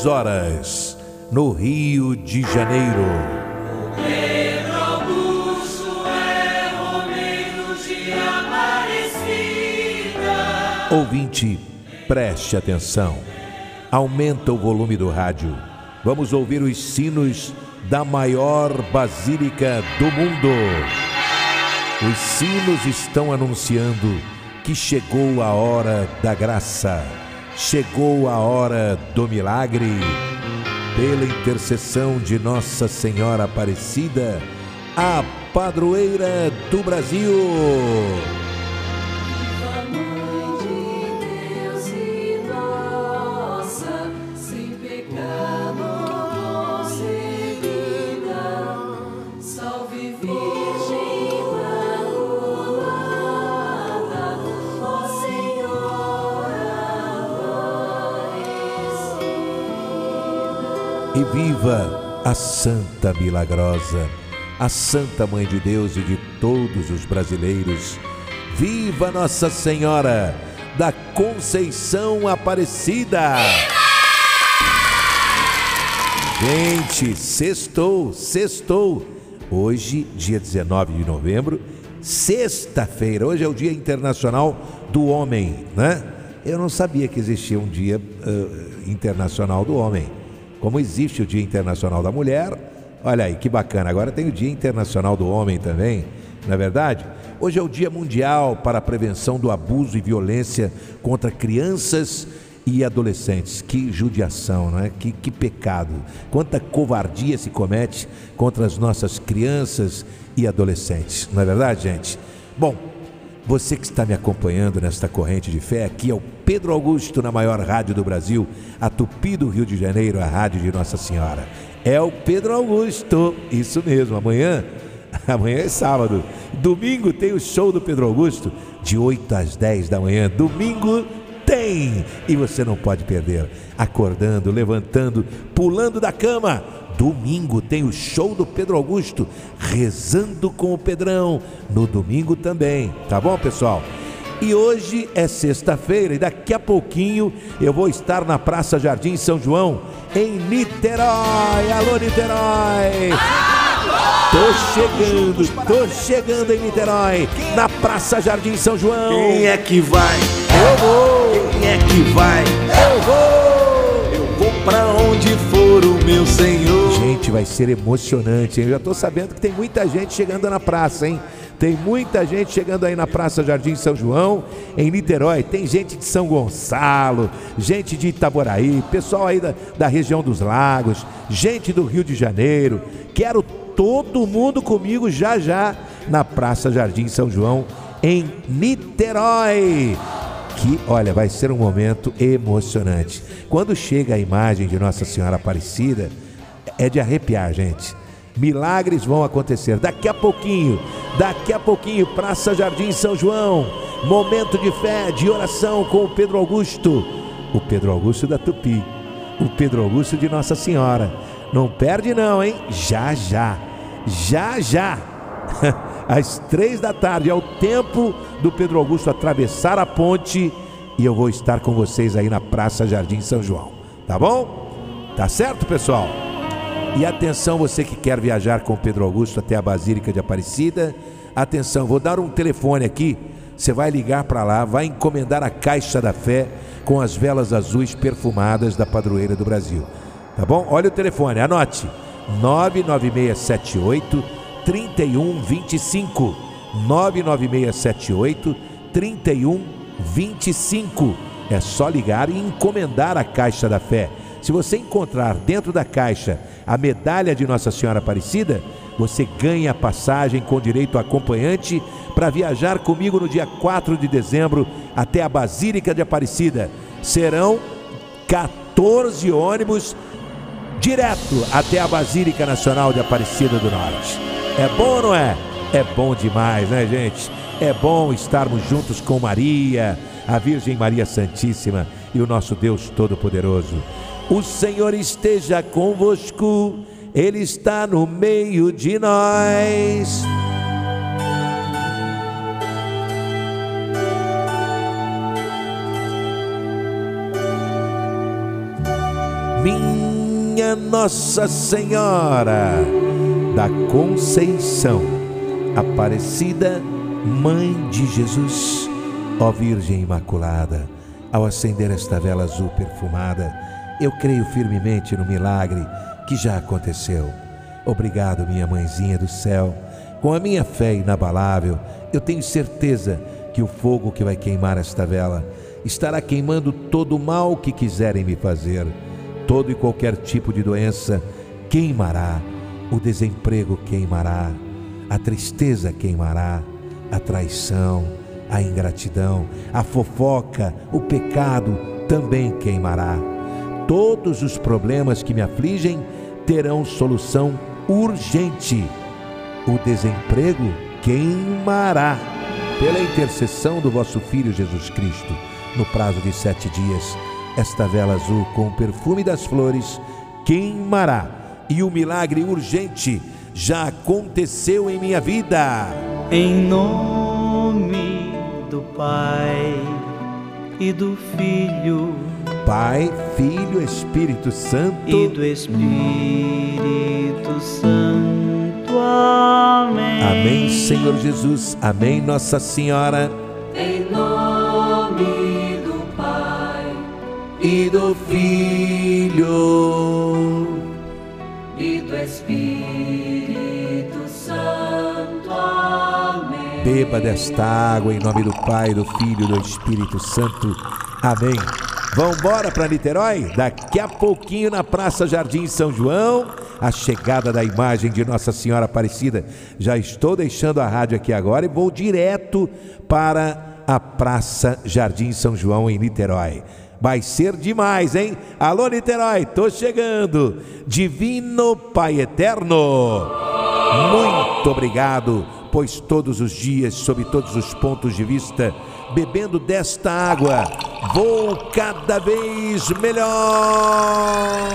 10 horas, no Rio de Janeiro. Pedro Augusto é de Aparecida. Ouvinte, preste atenção. Aumenta o volume do rádio. Vamos ouvir os sinos da maior basílica do mundo. Os sinos estão anunciando que chegou a hora da graça, chegou a hora do milagre. Pela intercessão de Nossa Senhora Aparecida, a padroeira do Brasil. E viva a Santa Milagrosa, a Santa Mãe de Deus e de todos os brasileiros. Viva Nossa Senhora da Conceição Aparecida! Gente, sextou, sextou. Hoje, dia 19 de novembro, sexta-feira. Hoje é o Dia Internacional do Homem, né? Eu não sabia que existia um Dia uh, Internacional do Homem. Como existe o Dia Internacional da Mulher, olha aí que bacana. Agora tem o Dia Internacional do Homem também, não é verdade? Hoje é o Dia Mundial para a Prevenção do Abuso e Violência contra Crianças e adolescentes. Que judiação, não é? Que, que pecado. Quanta covardia se comete contra as nossas crianças e adolescentes. Não é verdade, gente? Bom, você que está me acompanhando nesta corrente de fé, aqui é o Pedro Augusto na maior rádio do Brasil, a Tupi do Rio de Janeiro, a rádio de Nossa Senhora. É o Pedro Augusto, isso mesmo. Amanhã, amanhã é sábado. Domingo tem o show do Pedro Augusto, de 8 às 10 da manhã. Domingo tem! E você não pode perder. Acordando, levantando, pulando da cama. Domingo tem o show do Pedro Augusto, rezando com o Pedrão. No domingo também, tá bom, pessoal? E hoje é sexta-feira e daqui a pouquinho eu vou estar na Praça Jardim São João, em Niterói. Alô, Niterói! Tô chegando, tô chegando em Niterói, na Praça Jardim São João. Quem é que vai? Eu vou, Quem é que vai? eu vou. Eu vou pra onde for o meu Senhor. Gente, vai ser emocionante, hein? Eu já tô sabendo que tem muita gente chegando na praça, hein? Tem muita gente chegando aí na Praça Jardim São João, em Niterói. Tem gente de São Gonçalo, gente de Itaboraí, pessoal aí da, da região dos lagos, gente do Rio de Janeiro. Quero todo mundo comigo já já na Praça Jardim São João, em Niterói. Que, olha, vai ser um momento emocionante. Quando chega a imagem de Nossa Senhora Aparecida, é de arrepiar, gente. Milagres vão acontecer daqui a pouquinho. Daqui a pouquinho, Praça Jardim São João. Momento de fé, de oração com o Pedro Augusto. O Pedro Augusto da Tupi. O Pedro Augusto de Nossa Senhora. Não perde, não, hein? Já, já. Já, já. Às três da tarde é o tempo do Pedro Augusto atravessar a ponte e eu vou estar com vocês aí na Praça Jardim São João. Tá bom? Tá certo, pessoal? E atenção, você que quer viajar com Pedro Augusto até a Basílica de Aparecida. Atenção, vou dar um telefone aqui. Você vai ligar para lá, vai encomendar a Caixa da Fé com as velas azuis perfumadas da Padroeira do Brasil. Tá bom? Olha o telefone, anote: 99678 3125. 99678 3125. É só ligar e encomendar a Caixa da Fé. Se você encontrar dentro da caixa a medalha de Nossa Senhora Aparecida, você ganha passagem com direito a acompanhante para viajar comigo no dia 4 de dezembro até a Basílica de Aparecida. Serão 14 ônibus direto até a Basílica Nacional de Aparecida do Norte. É bom ou não é? É bom demais, né, gente? É bom estarmos juntos com Maria, a Virgem Maria Santíssima e o nosso Deus Todo-Poderoso. O Senhor esteja convosco, Ele está no meio de nós. minha Nossa Senhora da Conceição, Aparecida, Mãe de Jesus, ó Virgem Imaculada, ao acender esta vela azul perfumada, eu creio firmemente no milagre que já aconteceu. Obrigado, minha mãezinha do céu. Com a minha fé inabalável, eu tenho certeza que o fogo que vai queimar esta vela estará queimando todo o mal que quiserem me fazer. Todo e qualquer tipo de doença queimará, o desemprego queimará, a tristeza queimará, a traição, a ingratidão, a fofoca, o pecado também queimará. Todos os problemas que me afligem terão solução urgente. O desemprego queimará pela intercessão do vosso Filho Jesus Cristo. No prazo de sete dias, esta vela azul com o perfume das flores queimará e o milagre urgente já aconteceu em minha vida. Em nome do Pai e do Filho Pai, Filho, Espírito Santo. e do Espírito Santo. Amém. Amém, Senhor Jesus. Amém, Nossa Senhora. Em nome do Pai E do Filho. e do Espírito Santo. Amém. Beba desta água em nome do Pai, do Filho e do Espírito Santo. Amém. Vamos embora para Niterói? Daqui a pouquinho na Praça Jardim São João, a chegada da imagem de Nossa Senhora Aparecida. Já estou deixando a rádio aqui agora e vou direto para a Praça Jardim São João em Niterói. Vai ser demais, hein? Alô, Niterói, tô chegando. Divino Pai Eterno, muito obrigado, pois todos os dias, sob todos os pontos de vista, bebendo desta água, vou cada vez melhor.